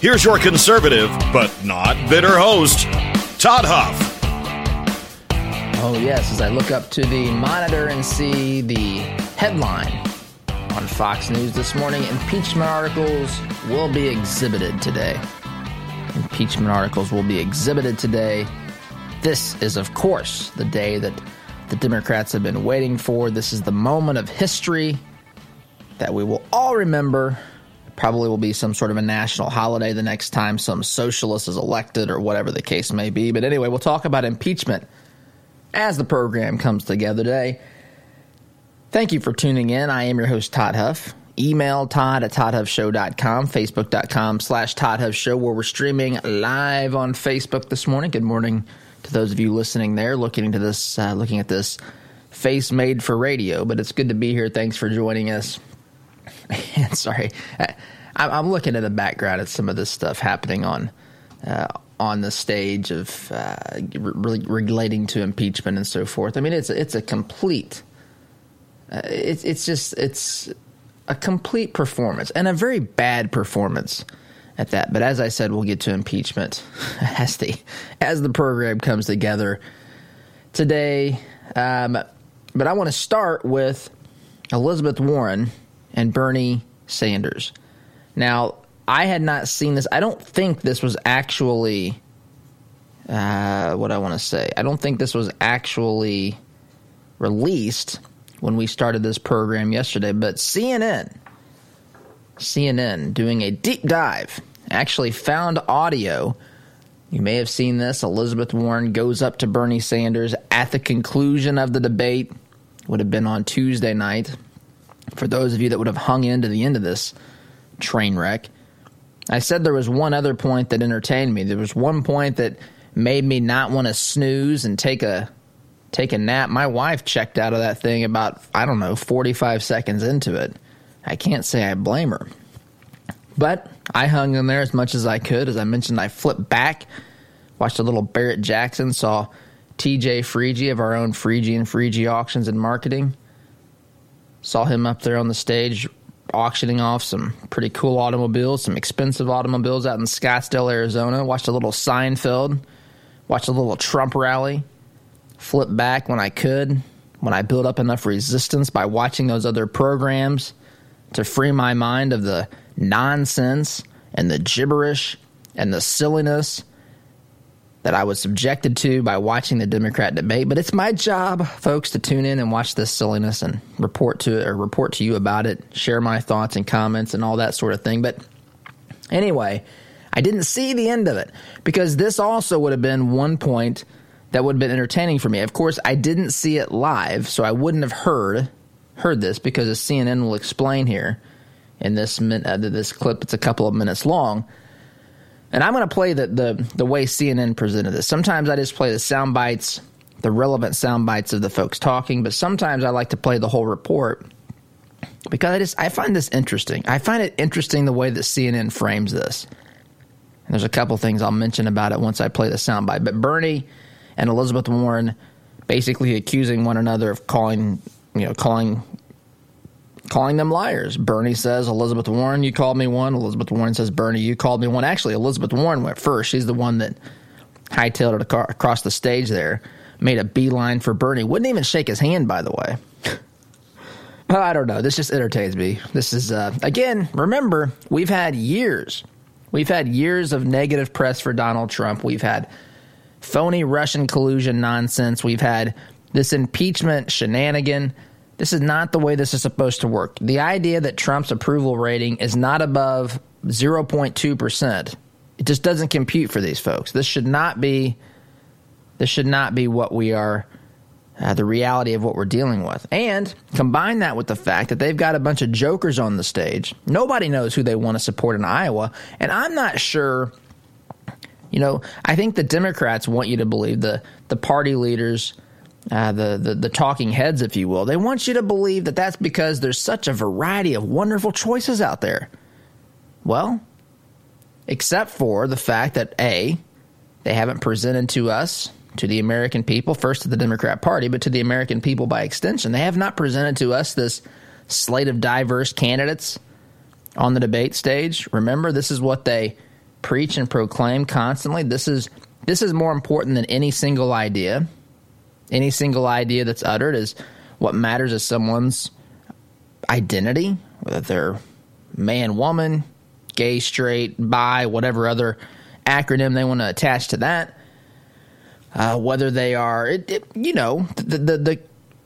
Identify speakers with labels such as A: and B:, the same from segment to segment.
A: Here's your conservative, but not bitter host, Todd Huff.
B: Oh, yes, as I look up to the monitor and see the headline on Fox News this morning impeachment articles will be exhibited today. Impeachment articles will be exhibited today. This is, of course, the day that the Democrats have been waiting for. This is the moment of history that we will all remember Probably will be some sort of a national holiday the next time some socialist is elected or whatever the case may be. But anyway, we'll talk about impeachment as the program comes together today. Thank you for tuning in. I am your host, Todd Huff. Email Todd at ToddHuffShow.com, Facebook.com slash Todd Huff Show, where we're streaming live on Facebook this morning. Good morning to those of you listening there, looking into this, uh, looking at this face made for radio. But it's good to be here. Thanks for joining us. sorry, I, am looking at the background at some of this stuff happening on uh, on the stage of uh, re- relating to impeachment and so forth. I mean, it's it's a complete. Uh, it's it's just it's a complete performance and a very bad performance at that. But as I said, we'll get to impeachment as the as the program comes together today. Um, but I want to start with Elizabeth Warren and Bernie Sanders. Now, I had not seen this. I don't think this was actually uh, what I want to say. I don't think this was actually released when we started this program yesterday, but CNN, CNN doing a deep dive, actually found audio. You may have seen this. Elizabeth Warren goes up to Bernie Sanders at the conclusion of the debate. Would have been on Tuesday night for those of you that would have hung in to the end of this train wreck. I said there was one other point that entertained me. There was one point that made me not want to snooze and take a take a nap. My wife checked out of that thing about I don't know 45 seconds into it. I can't say I blame her. But I hung in there as much as I could. As I mentioned, I flipped back, watched a little Barrett Jackson, saw TJ Freegee of our own Freegee and Freegee Auctions and Marketing Saw him up there on the stage auctioning off some pretty cool automobiles, some expensive automobiles out in Scottsdale, Arizona. Watched a little Seinfeld, watched a little Trump rally, flipped back when I could, when I built up enough resistance by watching those other programs to free my mind of the nonsense and the gibberish and the silliness that I was subjected to by watching the Democrat debate. But it's my job, folks, to tune in and watch this silliness and report to it or report to you about it, share my thoughts and comments and all that sort of thing. But anyway, I didn't see the end of it because this also would have been one point that would have been entertaining for me. Of course, I didn't see it live, so I wouldn't have heard heard this because as CNN will explain here in this uh, this clip, it's a couple of minutes long. And I'm going to play the, the, the way CNN presented this. Sometimes I just play the sound bites, the relevant sound bites of the folks talking, but sometimes I like to play the whole report because I just I find this interesting. I find it interesting the way that CNN frames this. And there's a couple things I'll mention about it once I play the soundbite. But Bernie and Elizabeth Warren basically accusing one another of calling, you know, calling calling them liars. Bernie says, Elizabeth Warren, you called me one. Elizabeth Warren says, Bernie, you called me one. Actually, Elizabeth Warren went first. She's the one that hightailed it across the stage there, made a beeline for Bernie. Wouldn't even shake his hand, by the way. I don't know. This just entertains me. This is, uh, again, remember, we've had years. We've had years of negative press for Donald Trump. We've had phony Russian collusion nonsense. We've had this impeachment shenanigan. This is not the way this is supposed to work. The idea that Trump's approval rating is not above 0.2%, it just doesn't compute for these folks. This should not be this should not be what we are uh, the reality of what we're dealing with. And combine that with the fact that they've got a bunch of jokers on the stage. Nobody knows who they want to support in Iowa, and I'm not sure you know, I think the Democrats want you to believe the the party leaders, uh, the, the the talking heads, if you will. They want you to believe that that's because there's such a variety of wonderful choices out there. Well, except for the fact that a they haven't presented to us to the American people, first to the Democrat Party, but to the American people by extension. They have not presented to us this slate of diverse candidates on the debate stage. Remember, this is what they preach and proclaim constantly. This is this is more important than any single idea. Any single idea that's uttered is what matters is someone's identity, whether they're man, woman, gay, straight, bi, whatever other acronym they want to attach to that. Uh, whether they are, it, it, you know, the, the, the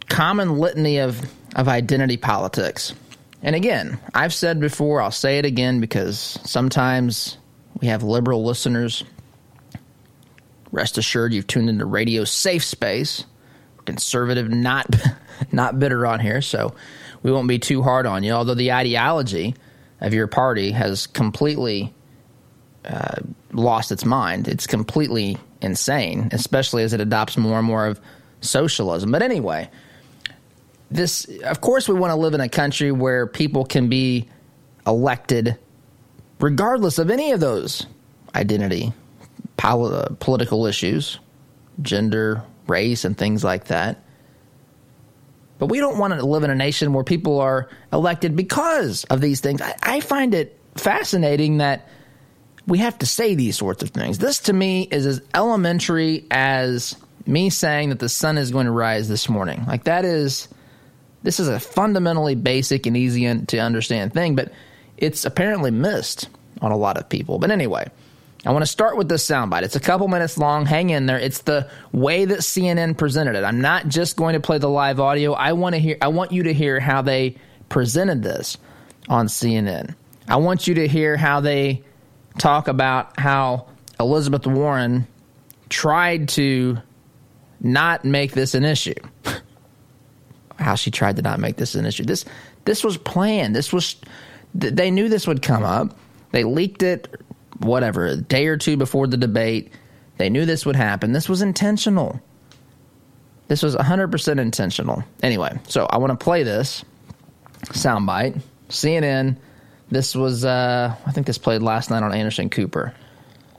B: common litany of of identity politics. And again, I've said before, I'll say it again because sometimes we have liberal listeners. Rest assured, you've tuned into radio safe space. Conservative, not not bitter on here, so we won't be too hard on you. Although the ideology of your party has completely uh, lost its mind, it's completely insane, especially as it adopts more and more of socialism. But anyway, this, of course, we want to live in a country where people can be elected regardless of any of those identity, pol- uh, political issues, gender, race, and things like that. But we don't want to live in a nation where people are elected because of these things. I, I find it fascinating that we have to say these sorts of things. This to me is as elementary as me saying that the sun is going to rise this morning. Like that is this is a fundamentally basic and easy to understand thing, but it's apparently missed on a lot of people. But anyway, I want to start with this soundbite. It's a couple minutes long. Hang in there. It's the way that CNN presented it. I'm not just going to play the live audio. I want to hear I want you to hear how they presented this on CNN. I want you to hear how they talk about how Elizabeth Warren tried to not make this an issue. how she tried to not make this an issue. This this was planned. This was they knew this would come up. They leaked it, whatever, a day or two before the debate. They knew this would happen. This was intentional. This was 100% intentional. Anyway, so I want to play this soundbite. CNN. This was, uh, I think this played last night on Anderson Cooper.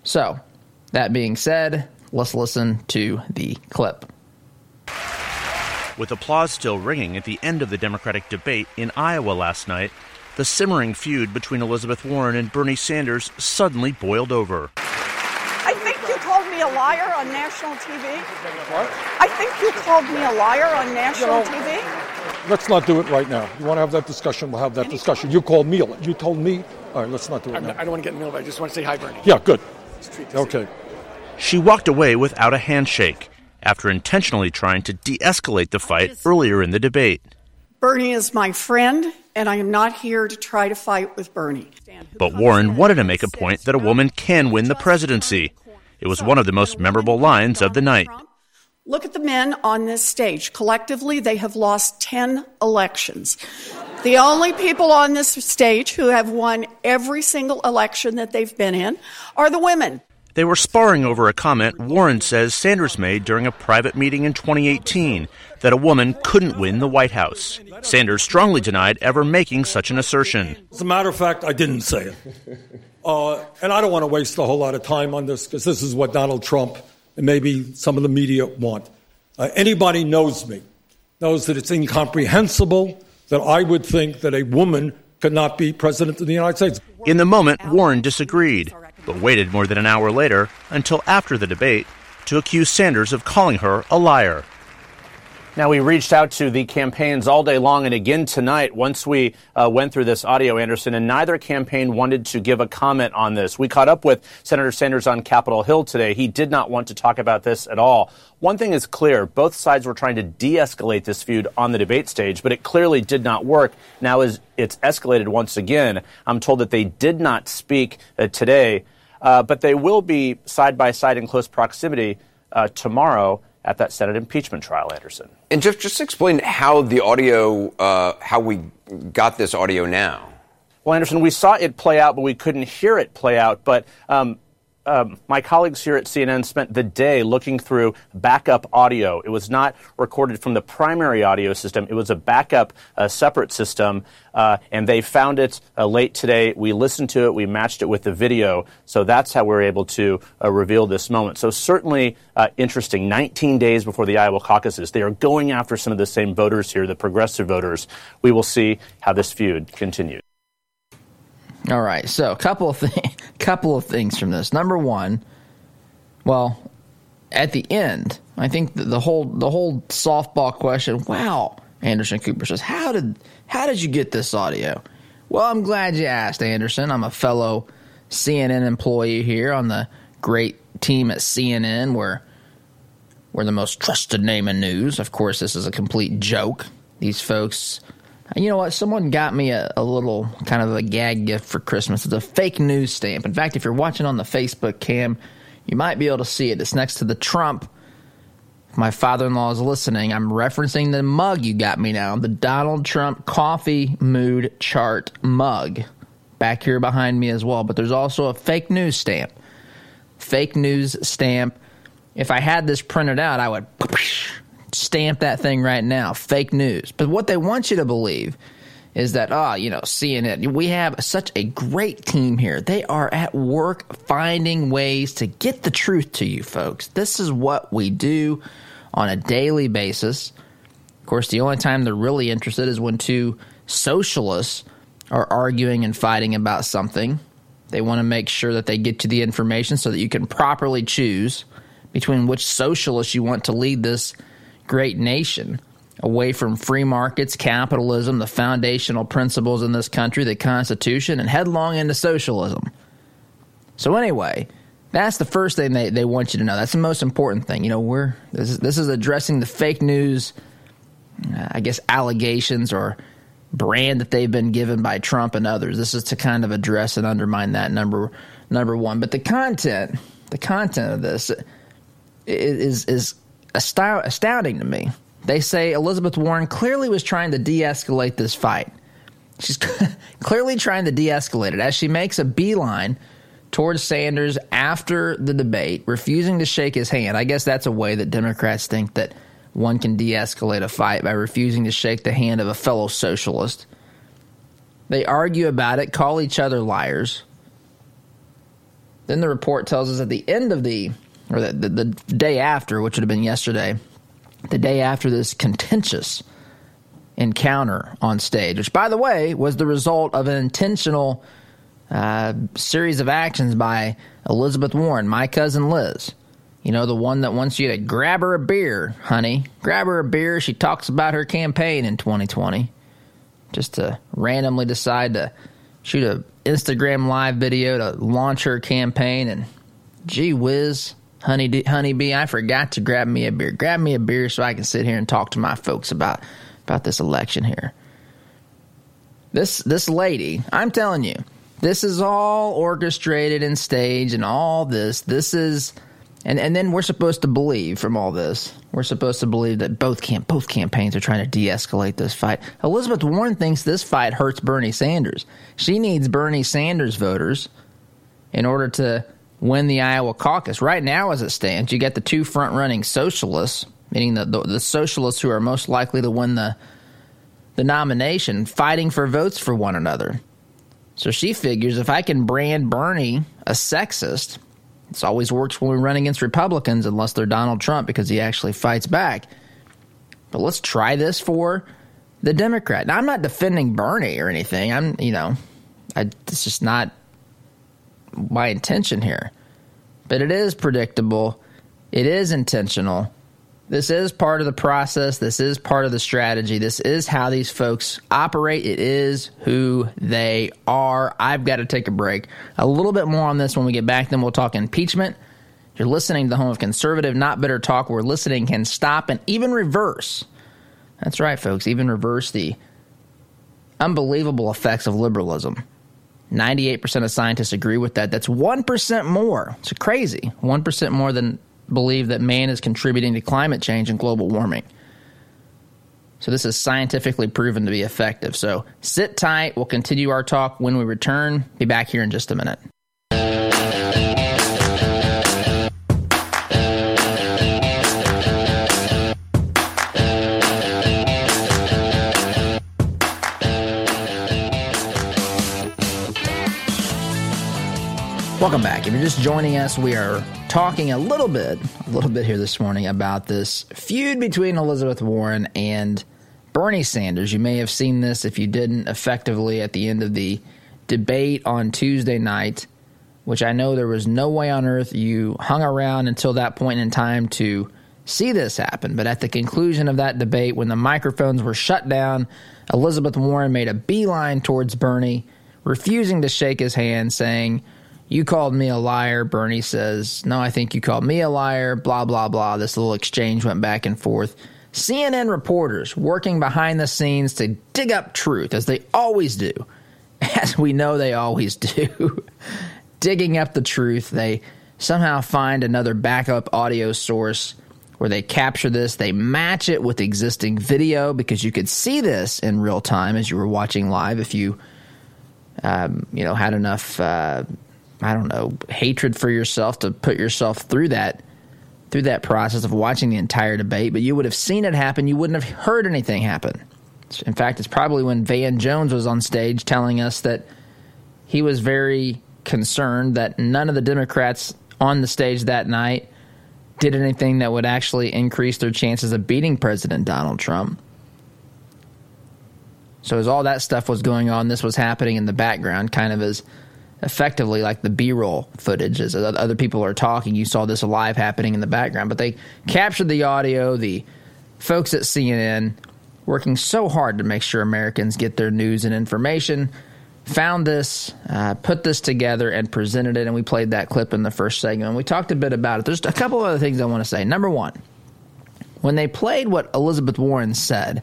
B: So, that being said, let's listen to the clip.
C: With applause still ringing at the end of the Democratic debate in Iowa last night, the simmering feud between Elizabeth Warren and Bernie Sanders suddenly boiled over.
D: I think you called me a liar on national TV.
E: What?
D: I think you called me a liar on national you know, TV.
E: Let's not do it right now. You want to have that discussion? We'll have that discussion. You called me. A li- you told me. All right, let's not do it now.
F: I don't want to get in the middle. I just want to say hi, Bernie.
E: Yeah, good. Okay.
C: She walked away without a handshake after intentionally trying to de escalate the fight earlier in the debate.
D: Bernie is my friend, and I am not here to try to fight with Bernie.
C: But Warren wanted to make a point that a woman can win the presidency. It was one of the most memorable lines of the night.
D: Look at the men on this stage. Collectively, they have lost 10 elections. The only people on this stage who have won every single election that they've been in are the women.
C: They were sparring over a comment Warren says Sanders made during a private meeting in 2018 that a woman couldn't win the White House. Sanders strongly denied ever making such an assertion.
E: As a matter of fact, I didn't say it. Uh, and I don't want to waste a whole lot of time on this because this is what Donald Trump and maybe some of the media want. Uh, anybody knows me, knows that it's incomprehensible that I would think that a woman could not be president of the United States.
C: In the moment, Warren disagreed but waited more than an hour later until after the debate to accuse Sanders of calling her a liar. Now, we reached out to the campaigns all day long and again tonight once we uh, went through this audio, Anderson, and neither campaign wanted to give a comment on this. We caught up with Senator Sanders on Capitol Hill today. He did not want to talk about this at all. One thing is clear both sides were trying to de escalate this feud on the debate stage, but it clearly did not work. Now, as it's escalated once again, I'm told that they did not speak uh, today, uh, but they will be side by side in close proximity uh, tomorrow at that Senate impeachment trial, Anderson.
G: And Jeff, just explain how the audio, uh, how we got this audio now.
C: Well, Anderson, we saw it play out, but we couldn't hear it play out. But um, um, my colleagues here at CNN spent the day looking through backup audio. It was not recorded from the primary audio system. It was a backup, uh, separate system, uh, and they found it uh, late today. We listened to it. We matched it with the video. So that's how we were able to uh, reveal this moment. So certainly uh, interesting. 19 days before the Iowa caucuses, they are going after some of the same voters here, the progressive voters. We will see how this feud continues.
B: All right, so a couple of things, couple of things from this. Number one, well, at the end, I think the, the whole the whole softball question. Wow, Anderson Cooper says, how did how did you get this audio? Well, I'm glad you asked, Anderson. I'm a fellow CNN employee here on the great team at CNN, where we're the most trusted name in news. Of course, this is a complete joke. These folks you know what? Someone got me a, a, little kind of a gag gift for Christmas. It's a fake news stamp. In fact, if you're watching on the Facebook cam, you might be able to see it. It's next to the Trump. If my father in law is listening, I'm referencing the mug you got me now the Donald Trump coffee mood chart mug back here behind me as well. But there's also a fake news stamp. Fake news stamp. If I had this printed out, I would stamp that thing right now. Fake news. But what they want you to believe is that, ah, oh, you know, CNN, we have such a great team here. They are at work finding ways to get the truth to you folks. This is what we do on a daily basis. Of course, the only time they're really interested is when two socialists are arguing and fighting about something. They want to make sure that they get to the information so that you can properly choose between which socialist you want to lead this great nation away from free markets, capitalism, the foundational principles in this country, the Constitution, and headlong into socialism. So, anyway, that's the first thing they, they want you to know. That's the most important thing. You know, we're this is, this is addressing the fake news, uh, I guess, allegations or brand that they've been given by Trump and others. This is to kind of address and undermine that number number one. But the content, the content of this is is astounding to me. They say Elizabeth Warren clearly was trying to de escalate this fight. She's clearly trying to de escalate it as she makes a beeline towards Sanders after the debate, refusing to shake his hand. I guess that's a way that Democrats think that one can de escalate a fight by refusing to shake the hand of a fellow socialist. They argue about it, call each other liars. Then the report tells us at the end of the or the, the, the day after, which would have been yesterday, the day after this contentious encounter on stage, which, by the way, was the result of an intentional uh, series of actions by Elizabeth Warren, my cousin Liz. You know, the one that wants you to grab her a beer, honey. Grab her a beer. She talks about her campaign in 2020. Just to randomly decide to shoot a Instagram live video to launch her campaign and gee whiz, honey honeybee, I forgot to grab me a beer. Grab me a beer so I can sit here and talk to my folks about about this election here. This this lady, I'm telling you, this is all orchestrated and staged and all this. This is and, and then we're supposed to believe from all this. We're supposed to believe that both camp both campaigns are trying to de-escalate this fight. Elizabeth Warren thinks this fight hurts Bernie Sanders. She needs Bernie Sanders voters in order to win the Iowa caucus. Right now, as it stands, you get the two front running socialists, meaning the, the, the socialists who are most likely to win the the nomination, fighting for votes for one another. So she figures if I can brand Bernie a sexist, this always works when we run against Republicans, unless they're Donald Trump because he actually fights back. But let's try this for the Democrat. Now, I'm not defending Bernie or anything. I'm, you know, I, it's just not my intention here. But it is predictable, it is intentional, This is part of the process. This is part of the strategy. This is how these folks operate. It is who they are. I've got to take a break. A little bit more on this when we get back. Then we'll talk impeachment. You're listening to the home of conservative, not bitter talk, where listening can stop and even reverse. That's right, folks, even reverse the unbelievable effects of liberalism. 98% of scientists agree with that. That's 1% more. It's crazy. 1% more than believe that man is contributing to climate change and global warming. So this is scientifically proven to be effective. So sit tight. We'll continue our talk when we return. Be back here in just a minute. Welcome back. If you're just joining us, we are talking a little bit, a little bit here this morning about this feud between Elizabeth Warren and Bernie Sanders. You may have seen this if you didn't effectively at the end of the debate on Tuesday night, which I know there was no way on earth you hung around until that point in time to see this happen. But at the conclusion of that debate, when the microphones were shut down, Elizabeth Warren made a beeline towards Bernie, refusing to shake his hand, saying, you called me a liar. Bernie says, No, I think you called me a liar. Blah, blah, blah. This little exchange went back and forth. CNN reporters working behind the scenes to dig up truth, as they always do, as we know they always do. Digging up the truth, they somehow find another backup audio source where they capture this. They match it with existing video because you could see this in real time as you were watching live if you, um, you know, had enough. Uh, I don't know, hatred for yourself to put yourself through that through that process of watching the entire debate, but you would have seen it happen, you wouldn't have heard anything happen. In fact, it's probably when Van Jones was on stage telling us that he was very concerned that none of the Democrats on the stage that night did anything that would actually increase their chances of beating President Donald Trump. So as all that stuff was going on, this was happening in the background, kind of as effectively like the b-roll footage as other people are talking. You saw this live happening in the background but they captured the audio the folks at cnn working so hard to make sure americans get their news and information found this uh, put this together and presented it and we played that clip in the first segment. We talked a bit about it. There's a couple other things i want to say. Number one when they played what elizabeth warren said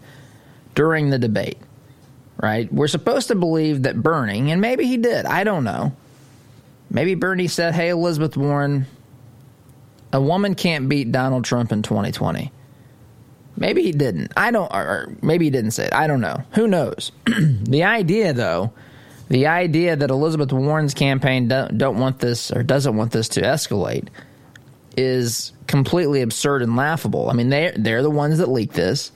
B: during the debate right? We're supposed to believe that Bernie, and maybe he did, I don't know. Maybe Bernie said, hey, Elizabeth Warren, a woman can't beat Donald Trump in 2020. Maybe he didn't. I don't, or maybe he didn't say it. I don't know. Who knows? the idea, though, the idea that Elizabeth Warren's campaign don't, don't want this or doesn't want this to escalate is completely absurd and laughable. I mean, they they're the ones that leaked this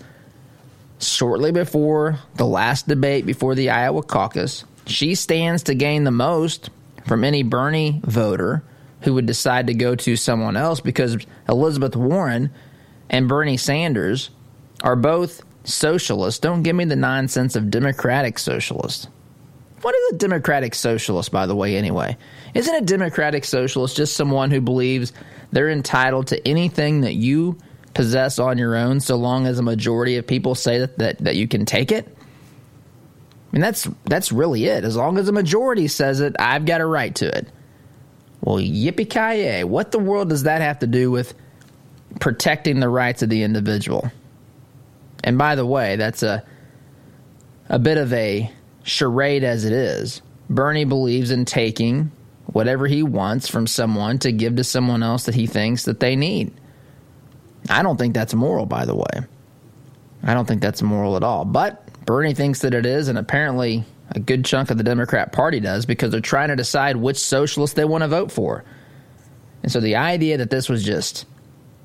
B: shortly before the last debate before the Iowa caucus. She stands to gain the most from any Bernie voter who would decide to go to someone else because Elizabeth Warren and Bernie Sanders are both socialists. Don't give me the nonsense of democratic socialists. What is a democratic socialist, by the way, anyway? Isn't a democratic socialist just someone who believes they're entitled to anything that you possess on your own so long as a majority of people say that, that, that you can take it? I mean, that's, that's really it. As long as a majority says it, I've got a right to it. Well, yippee ki yay. What the world does that have to do with protecting the rights of the individual? And by the way, that's a, a bit of a charade as it is. Bernie believes in taking whatever he wants from someone to give to someone else that he thinks that they need. I don't think that's moral, by the way. I don't think that's moral at all. But Bernie thinks that it is, and apparently a good chunk of the Democrat Party does because they're trying to decide which socialist they want to vote for. And so the idea that this was just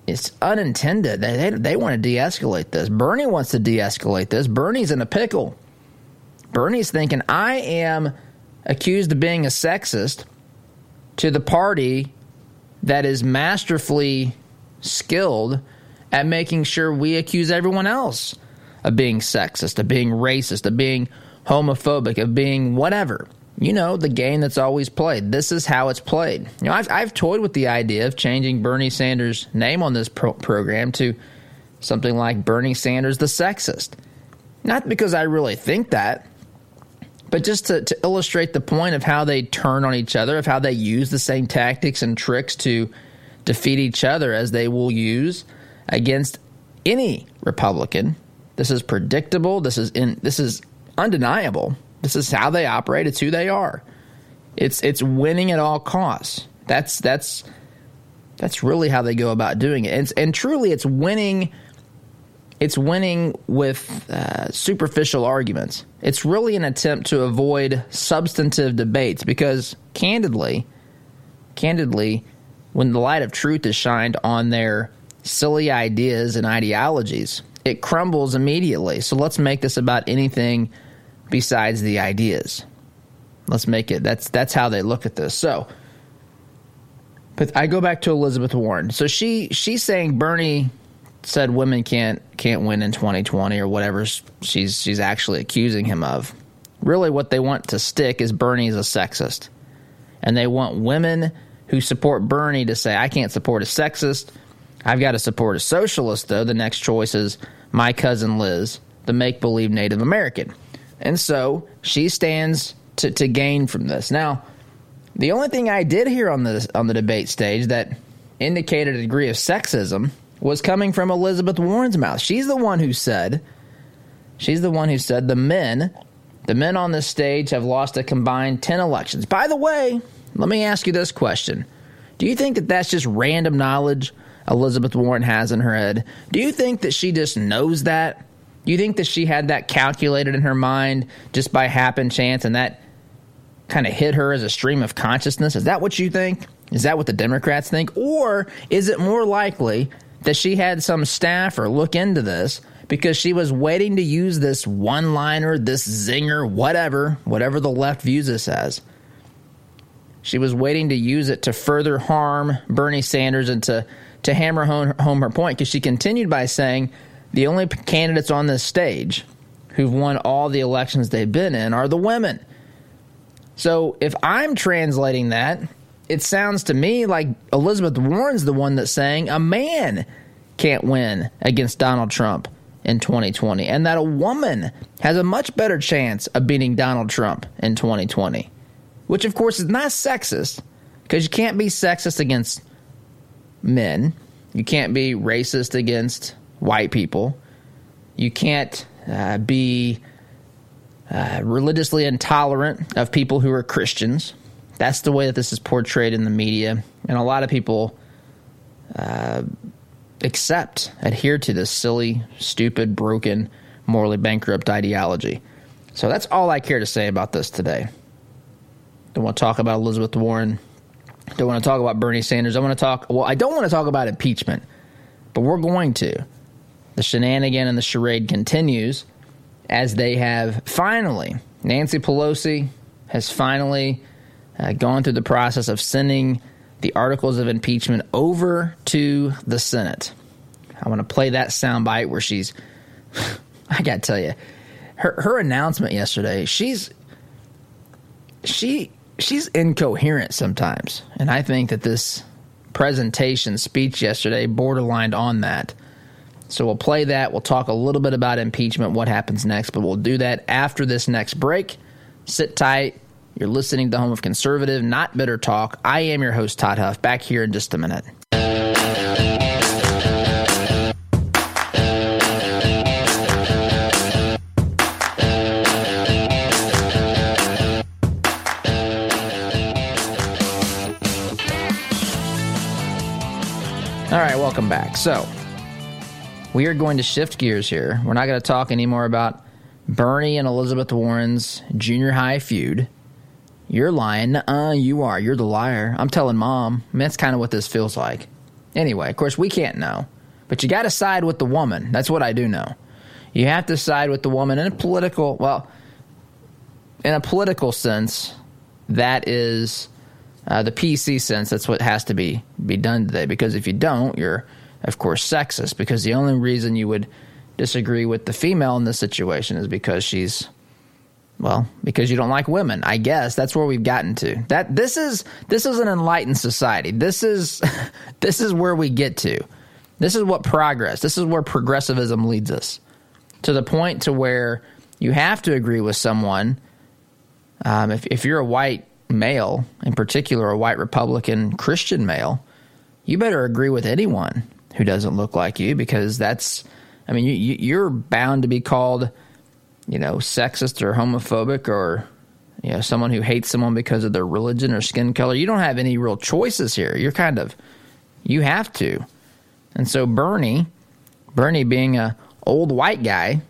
B: it's unintended. They, they, they want to de-escalate this. Bernie wants to de-escalate this. Bernie's in a pickle. Bernie's thinking, I am accused of being a sexist to the party that is masterfully skilled at making sure we accuse everyone else of being sexist, of being racist, of being homophobic, of being whatever. You know, the game that's always played. This is how it's played. You know, I've, I've toyed with the idea of changing Bernie Sanders' name on this pro- program to something like Bernie Sanders the sexist. Not because I really think that, but just to, to illustrate the point of how they turn on each other, of how they use the same tactics and tricks to defeat each other as they will use against any Republican. This is predictable. This is in, this is undeniable. This is how they operate. It's who they are. It's it's winning at all costs. That's that's that's really how they go about doing it. And, and truly, it's winning. It's winning with uh, superficial arguments. It's really an attempt to avoid substantive debates because, candidly, candidly, when the light of truth is shined on their silly ideas and ideologies, it crumbles immediately. So let's make this about anything besides the ideas. Let's make it. That's that's how they look at this. So, but I go back to Elizabeth Warren. So she she's saying Bernie said women can't can't win in 2020 or whatever she's she's actually accusing him of. Really, what they want to stick is Bernie's a sexist, and they want women who support Bernie to say I can't support a sexist. I've got to support a socialist though. The next choice is my cousin Liz, the make believe Native American. And so she stands to, to gain from this. Now, the only thing I did hear on the on the debate stage that indicated a degree of sexism was coming from Elizabeth Warren's mouth. She's the one who said, she's the one who said the men, the men on this stage have lost a combined 10 elections. By the way, let me ask you this question. Do you think that that's just random knowledge Elizabeth Warren has in her head? Do you think that she just knows that? Do you think that she had that calculated in her mind just by happen chance and that kind of hit her as a stream of consciousness? Is that what you think? Is that what the Democrats think? Or is it more likely that she had some staffer look into this because she was waiting to use this one liner, this zinger, whatever, whatever the left views this as? She was waiting to use it to further harm Bernie Sanders and to, to hammer home, home her point because she continued by saying the only candidates on this stage who've won all the elections they've been in are the women. So if I'm translating that, it sounds to me like Elizabeth Warren's the one that's saying a man can't win against Donald Trump in 2020 and that a woman has a much better chance of beating Donald Trump in 2020. Which of course is not sexist because you can't be sexist against men. You can't be racist against white people. You can't uh, be uh, religiously intolerant of people who are Christians. That's the way that this is portrayed in the media. And a lot of people uh, accept, adhere to this silly, stupid, broken, morally bankrupt ideology. So that's all I care to say about this today. Don't want to talk about Elizabeth Warren. Don't want to talk about Bernie Sanders. I want to talk, well, I don't want to talk about impeachment, but we're going to. The shenanigan and the charade continues as they have finally, Nancy Pelosi has finally uh, gone through the process of sending the articles of impeachment over to the Senate. I want to play that soundbite where she's, I got to tell you, her her announcement yesterday. She's she she's incoherent sometimes, and I think that this presentation speech yesterday borderlined on that. So we'll play that. We'll talk a little bit about impeachment, what happens next, but we'll do that after this next break. Sit tight. You're listening to Home of Conservative, not Bitter Talk. I am your host, Todd Huff, back here in just a minute. Back. So, we are going to shift gears here. We're not going to talk anymore about Bernie and Elizabeth Warren's junior high feud. You're lying. Uh, you are. You're the liar. I'm telling mom. I mean, that's kind of what this feels like. Anyway, of course, we can't know. But you got to side with the woman. That's what I do know. You have to side with the woman in a political, well, in a political sense, that is uh, the PC sense. That's what has to be be done today. Because if you don't, you're of course, sexist because the only reason you would disagree with the female in this situation is because she's well, because you don't like women. I guess that's where we've gotten to. That this is this is an enlightened society. This is this is where we get to. This is what progress. This is where progressivism leads us to the point to where you have to agree with someone. Um, if, if you're a white male, in particular, a white Republican Christian male, you better agree with anyone who doesn't look like you because that's, I mean, you, you're bound to be called, you know, sexist or homophobic or, you know, someone who hates someone because of their religion or skin color. You don't have any real choices here. You're kind of, you have to. And so Bernie, Bernie being a old white guy,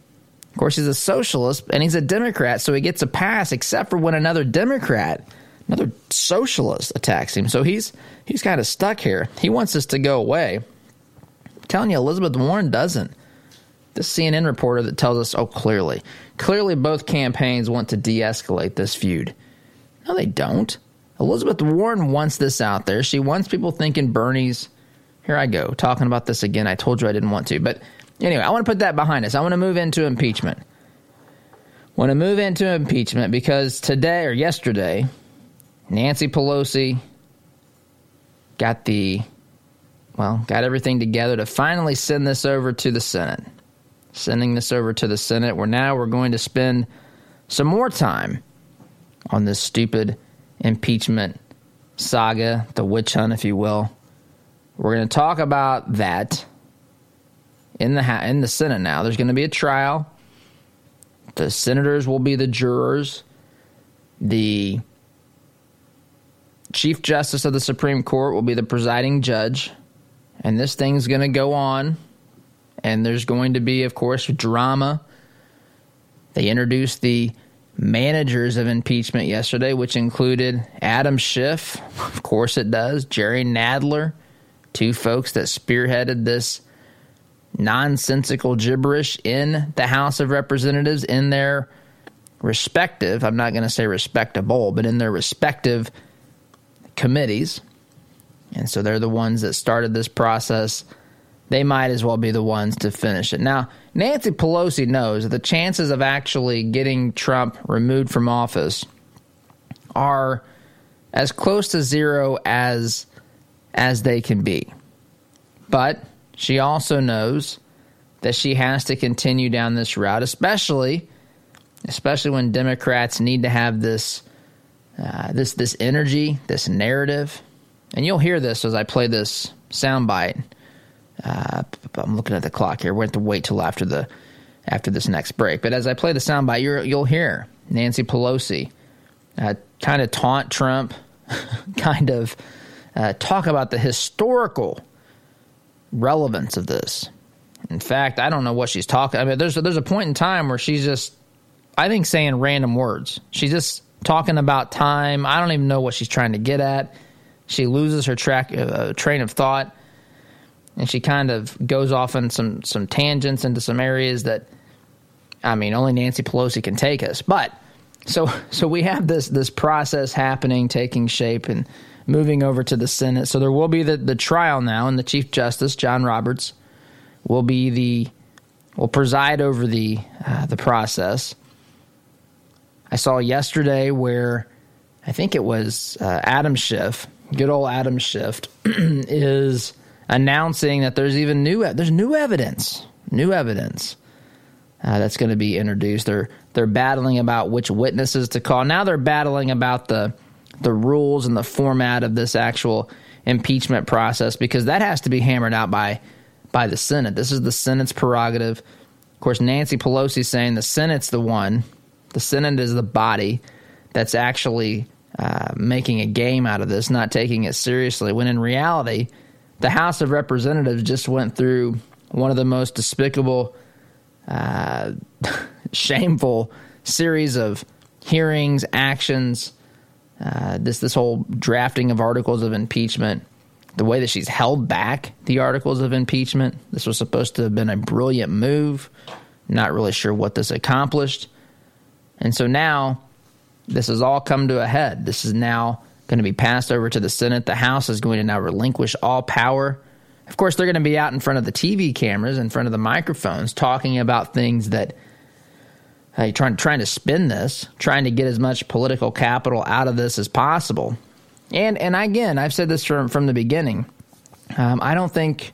B: of course, he's a socialist and he's a Democrat, so he gets a pass, except for when another Democrat, another socialist, attacks him. So he's he's kind of stuck here. He wants this to go away. Telling you, Elizabeth Warren doesn't. This CNN reporter that tells us, oh, clearly, clearly both campaigns want to de escalate this feud. No, they don't. Elizabeth Warren wants this out there. She wants people thinking Bernie's. Here I go, talking about this again. I told you I didn't want to, but Anyway, I want to put that behind us. I want to move into impeachment. Want to move into impeachment because today or yesterday, Nancy Pelosi got the well, got everything together to finally send this over to the Senate. Sending this over to the Senate, where now we're going to spend some more time on this stupid impeachment saga, the witch hunt, if you will. We're going to talk about that in the in the Senate now. There's going to be a trial. The senators will be the jurors. The Chief Justice of the Supreme Court will be the presiding judge. And this thing's going to go on. And there's going to be, of course, drama. They introduced the managers of impeachment yesterday, which included Adam Schiff, of course it does, Jerry Nadler, two folks that spearheaded this nonsensical gibberish in the House of Representatives in their respective, I'm not going to say respectable, but in their respective committees. And so they're the ones that started this process. They might as well be the ones to finish it. Now, Nancy Pelosi knows that the chances of actually getting Trump removed from office are as close to zero as as they can be. But she also knows that she has to continue down this route, especially especially when Democrats need to have this uh, this this energy, this narrative, and you'll hear this as I play this soundbite. Uh, I'm looking at the clock here. We have to wait till after the after this next break. But as I play the soundbite, you you'll hear Nancy Pelosi uh, kind of taunt Trump, kind of uh, talk about the historical relevance of this. In fact, I don't know what she's talking. I mean, there's there's a point in time where she's just, I think, saying random words. She's just talking about time. I don't even know what she's trying to get at. She loses her track uh, train of thought, and she kind of goes off on some some tangents into some areas that, I mean, only Nancy Pelosi can take us. But so so we have this this process happening, taking shape, and moving over to the Senate. So there will be the, the trial now, and the Chief Justice, John Roberts, will be the will preside over the uh, the process. I saw yesterday where I think it was uh, Adam Schiff, good old Adam Schiff, is announcing that there's even new there's new evidence, new evidence uh, that's going to be introduced. They're they're battling about which witnesses to call. Now they're battling about the the rules and the format of this actual impeachment process because that has to be hammered out by by the Senate. This is the Senate's prerogative. Of course, Nancy Pelosi saying the Senate's the one, the Senate is the body that's actually uh, making a game out of this, not taking it seriously. When in reality, the House of Representatives just went through one of the most despicable, uh, shameful series of hearings, actions uh, this this whole drafting of articles of impeachment, the way that she's held back the articles of impeachment. This was supposed to have been a brilliant move. Not really sure what this accomplished, and so now this has all come to a head. This is now going to be passed over to the Senate. The House is going to now relinquish all power. Of course, they're going to be out in front of the TV cameras, in front of the microphones, talking about things that uh, trying trying to spin this, trying to get as much political capital out of this as possible. And and again, I've said this from from the beginning. Um, I don't think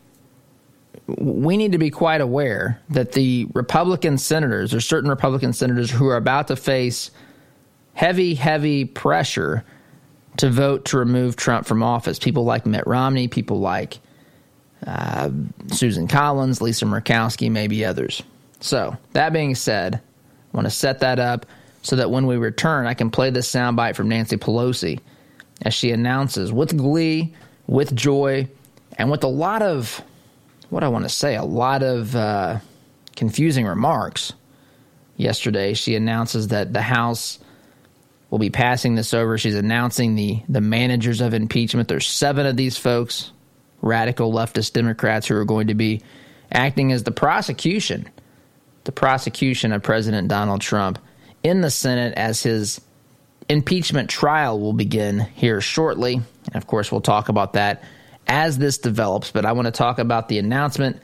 B: we need to be quite aware that the Republican senators, or certain Republican senators who are about to face heavy, heavy pressure to vote to remove Trump from office. People like Mitt Romney, people like uh, Susan Collins, Lisa Murkowski, maybe others. So, that being said, I want to set that up so that when we return, I can play this soundbite from Nancy Pelosi as she announces with glee, with joy, and with a lot of, what I want to say, a lot of uh, confusing remarks. Yesterday, she announces that the House will be passing this over. She's announcing the the managers of impeachment. There's seven of these folks, radical leftist Democrats, who are going to be acting as the prosecution, the prosecution of President Donald Trump in the Senate as his impeachment trial will begin here shortly. And of course, we'll talk about that as this develops. But I want to talk about the announcement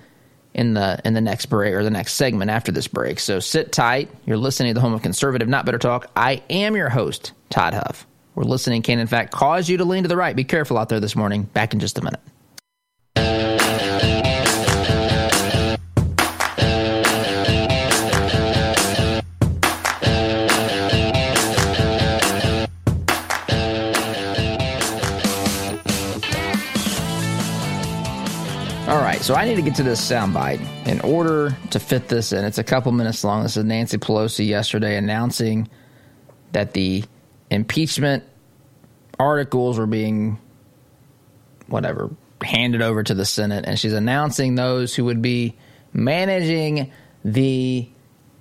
B: in the in the next break or the next segment after this break. So sit tight. You're listening to the home of conservative, not bitter talk. I am your host, Todd Huff. We're listening can in fact cause you to lean to the right. Be careful out there this morning. Back in just a minute. So I need to get to this soundbite in order to fit this in. It's a couple minutes long. This is Nancy Pelosi yesterday announcing that the impeachment articles were being, whatever, handed over to the Senate, and she's announcing those who would be managing the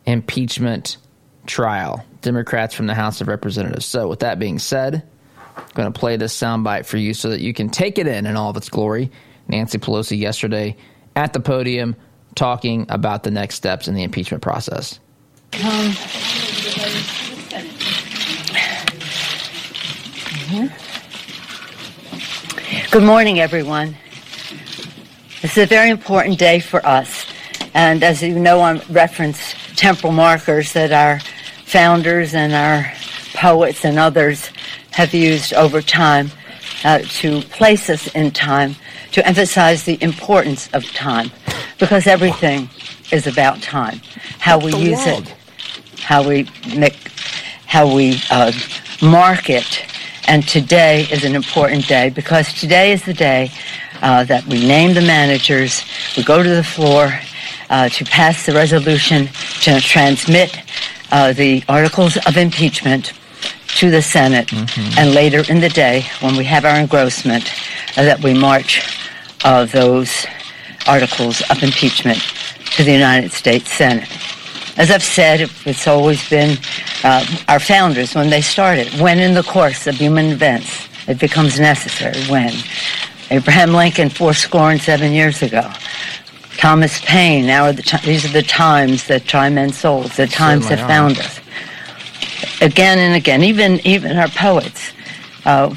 B: impeachment trial. Democrats from the House of Representatives. So, with that being said, I'm going to play this soundbite for you so that you can take it in in all of its glory. Nancy Pelosi yesterday at the podium talking about the next steps in the impeachment process. Um,
H: Good morning, everyone. This is a very important day for us. And as you know, I reference temporal markers that our founders and our poets and others have used over time uh, to place us in time to emphasize the importance of time because everything is about time. How we use world. it, how we make, how we uh, mark it. And today is an important day because today is the day uh, that we name the managers, we go to the floor uh, to pass the resolution to transmit uh, the articles of impeachment to the Senate, mm-hmm. and later in the day, when we have our engrossment, uh, that we march uh, those articles of impeachment to the United States Senate. As I've said, it's always been uh, our founders when they started, when in the course of human events it becomes necessary, when. Abraham Lincoln, four score and seven years ago. Thomas Paine, now are the t- these are the times that try men's souls, the times that found us. Again and again, even even our poets. Uh,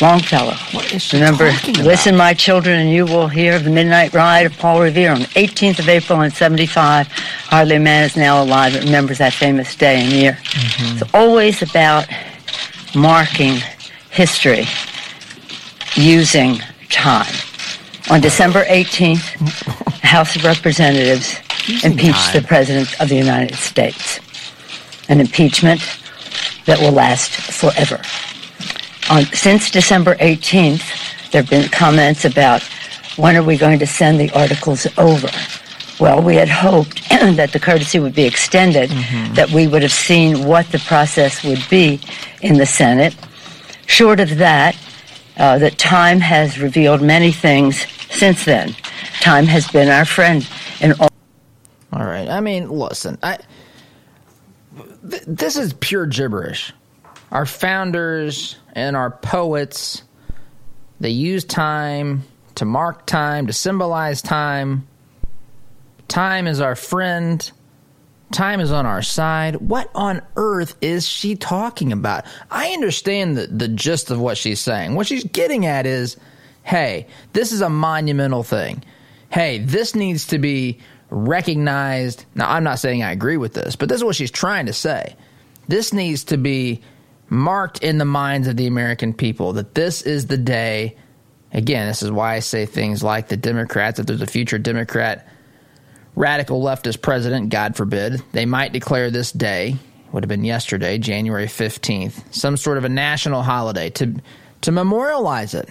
H: Longfellow. Remember, listen, my children, and you will hear the Midnight Ride of Paul Revere on the 18th of April in 75. Hardly a man is now alive that remembers that famous day and year. Mm-hmm. It's always about marking history using time. On December 18th, the House of Representatives impeached the President of the United States. An impeachment that will last forever. On, since December 18th, there have been comments about when are we going to send the articles over? Well, we had hoped that the courtesy would be extended, mm-hmm. that we would have seen what the process would be in the Senate. Short of that, uh, that time has revealed many things since then. Time has been our friend in all.
B: All right. I mean, listen, I, th- this is pure gibberish. Our founders and our poets, they use time to mark time, to symbolize time. Time is our friend. Time is on our side. What on earth is she talking about? I understand the, the gist of what she's saying. What she's getting at is hey, this is a monumental thing. Hey, this needs to be recognized. Now, I'm not saying I agree with this, but this is what she's trying to say. This needs to be marked in the minds of the American people that this is the day Again, this is why I say things like the Democrats, if there's a future Democrat radical leftist president, God forbid, they might declare this day, would have been yesterday, January 15th, some sort of a national holiday to, to memorialize it,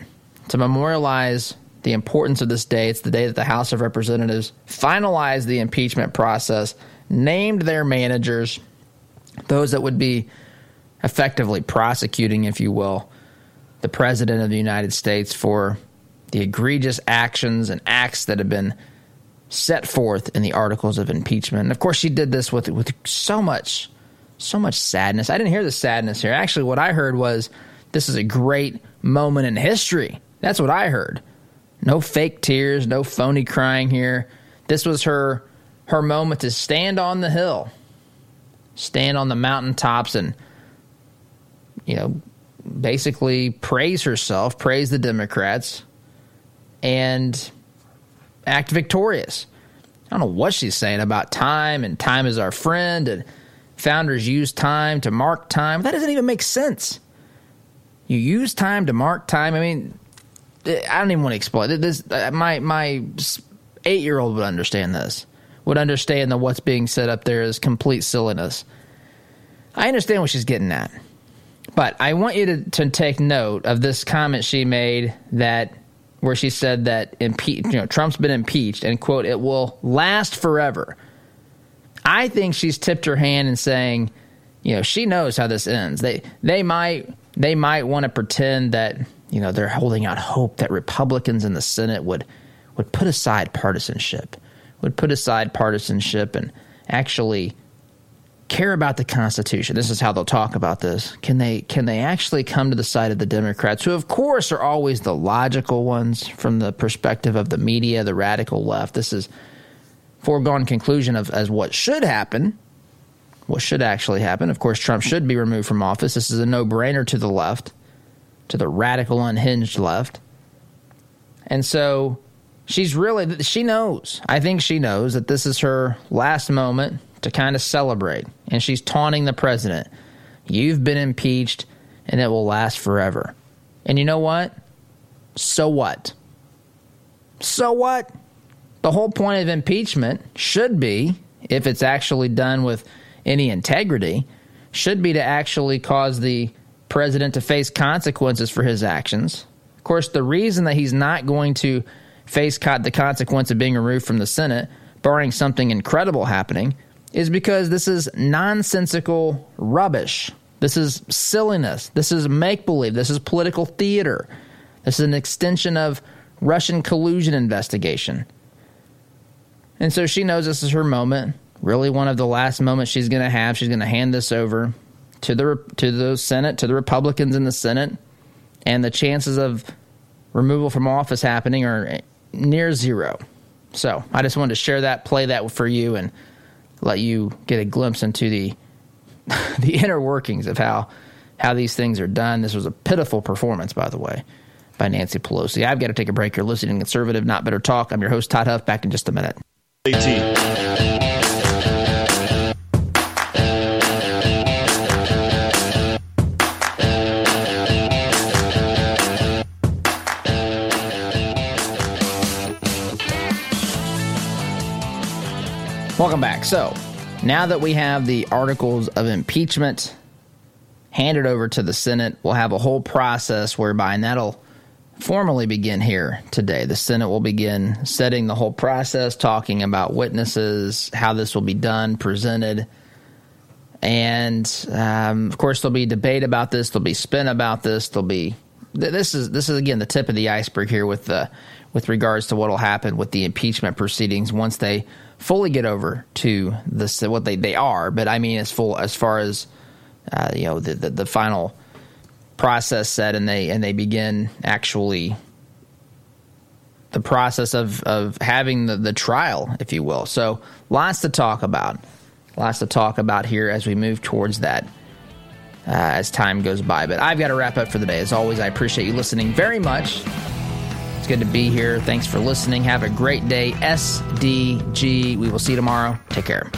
B: to memorialize the importance of this day. It's the day that the House of Representatives finalized the impeachment process, named their managers, those that would be effectively prosecuting, if you will, the President of the United States for the egregious actions and acts that have been set forth in the articles of impeachment. And of course, she did this with with so much, so much sadness. I didn't hear the sadness here. Actually, what I heard was this is a great moment in history. That's what I heard. No fake tears, no phony crying here. This was her her moment to stand on the hill, stand on the mountaintops, and you know, basically praise herself, praise the Democrats, and act victorious. I don't know what she's saying about time and time is our friend and founders use time to mark time. That doesn't even make sense. You use time to mark time. I mean, I don't even want to explain. This uh, my my eight year old would understand this. Would understand that what's being said up there is complete silliness. I understand what she's getting at, but I want you to, to take note of this comment she made that where she said that impe- you know, Trump's been impeached and quote it will last forever. I think she's tipped her hand in saying, you know, she knows how this ends. They they might they might want to pretend that you know they're holding out hope that Republicans in the Senate would would put aside partisanship, would put aside partisanship and actually care about the Constitution. This is how they'll talk about this. Can they can they actually come to the side of the Democrats, who of course are always the logical ones from the perspective of the media, the radical left. This is foregone conclusion of as what should happen. What should actually happen? Of course, Trump should be removed from office. This is a no-brainer to the left, to the radical unhinged left. And so she's really she knows. I think she knows that this is her last moment to kind of celebrate. And she's taunting the president. You've been impeached and it will last forever. And you know what? So what? So what? The whole point of impeachment should be, if it's actually done with any integrity, should be to actually cause the president to face consequences for his actions. Of course, the reason that he's not going to face the consequence of being removed from the Senate, barring something incredible happening, is because this is nonsensical rubbish. This is silliness. This is make believe. This is political theater. This is an extension of Russian collusion investigation. And so she knows this is her moment, really one of the last moments she's going to have. She's going to hand this over to the to the Senate, to the Republicans in the Senate, and the chances of removal from office happening are near zero. So, I just wanted to share that, play that for you and let you get a glimpse into the the inner workings of how how these things are done. This was a pitiful performance, by the way, by Nancy Pelosi. I've got to take a break. You're listening to Conservative, Not Bitter Talk. I'm your host, Todd Huff. Back in just a minute. 18. So, now that we have the articles of impeachment handed over to the Senate, we'll have a whole process whereby, and that'll formally begin here today. The Senate will begin setting the whole process, talking about witnesses, how this will be done, presented. And um, of course, there'll be debate about this. There'll be spin about this. There'll be this is this is again the tip of the iceberg here with the with regards to what will happen with the impeachment proceedings once they fully get over to this what they, they are, but I mean as full as far as uh, you know the, the, the final process set and they and they begin actually the process of of having the, the trial, if you will. So lots to talk about, lots to talk about here as we move towards that. Uh, as time goes by. But I've got to wrap up for the day. As always, I appreciate you listening very much. It's good to be here. Thanks for listening. Have a great day. SDG. We will see you tomorrow. Take care.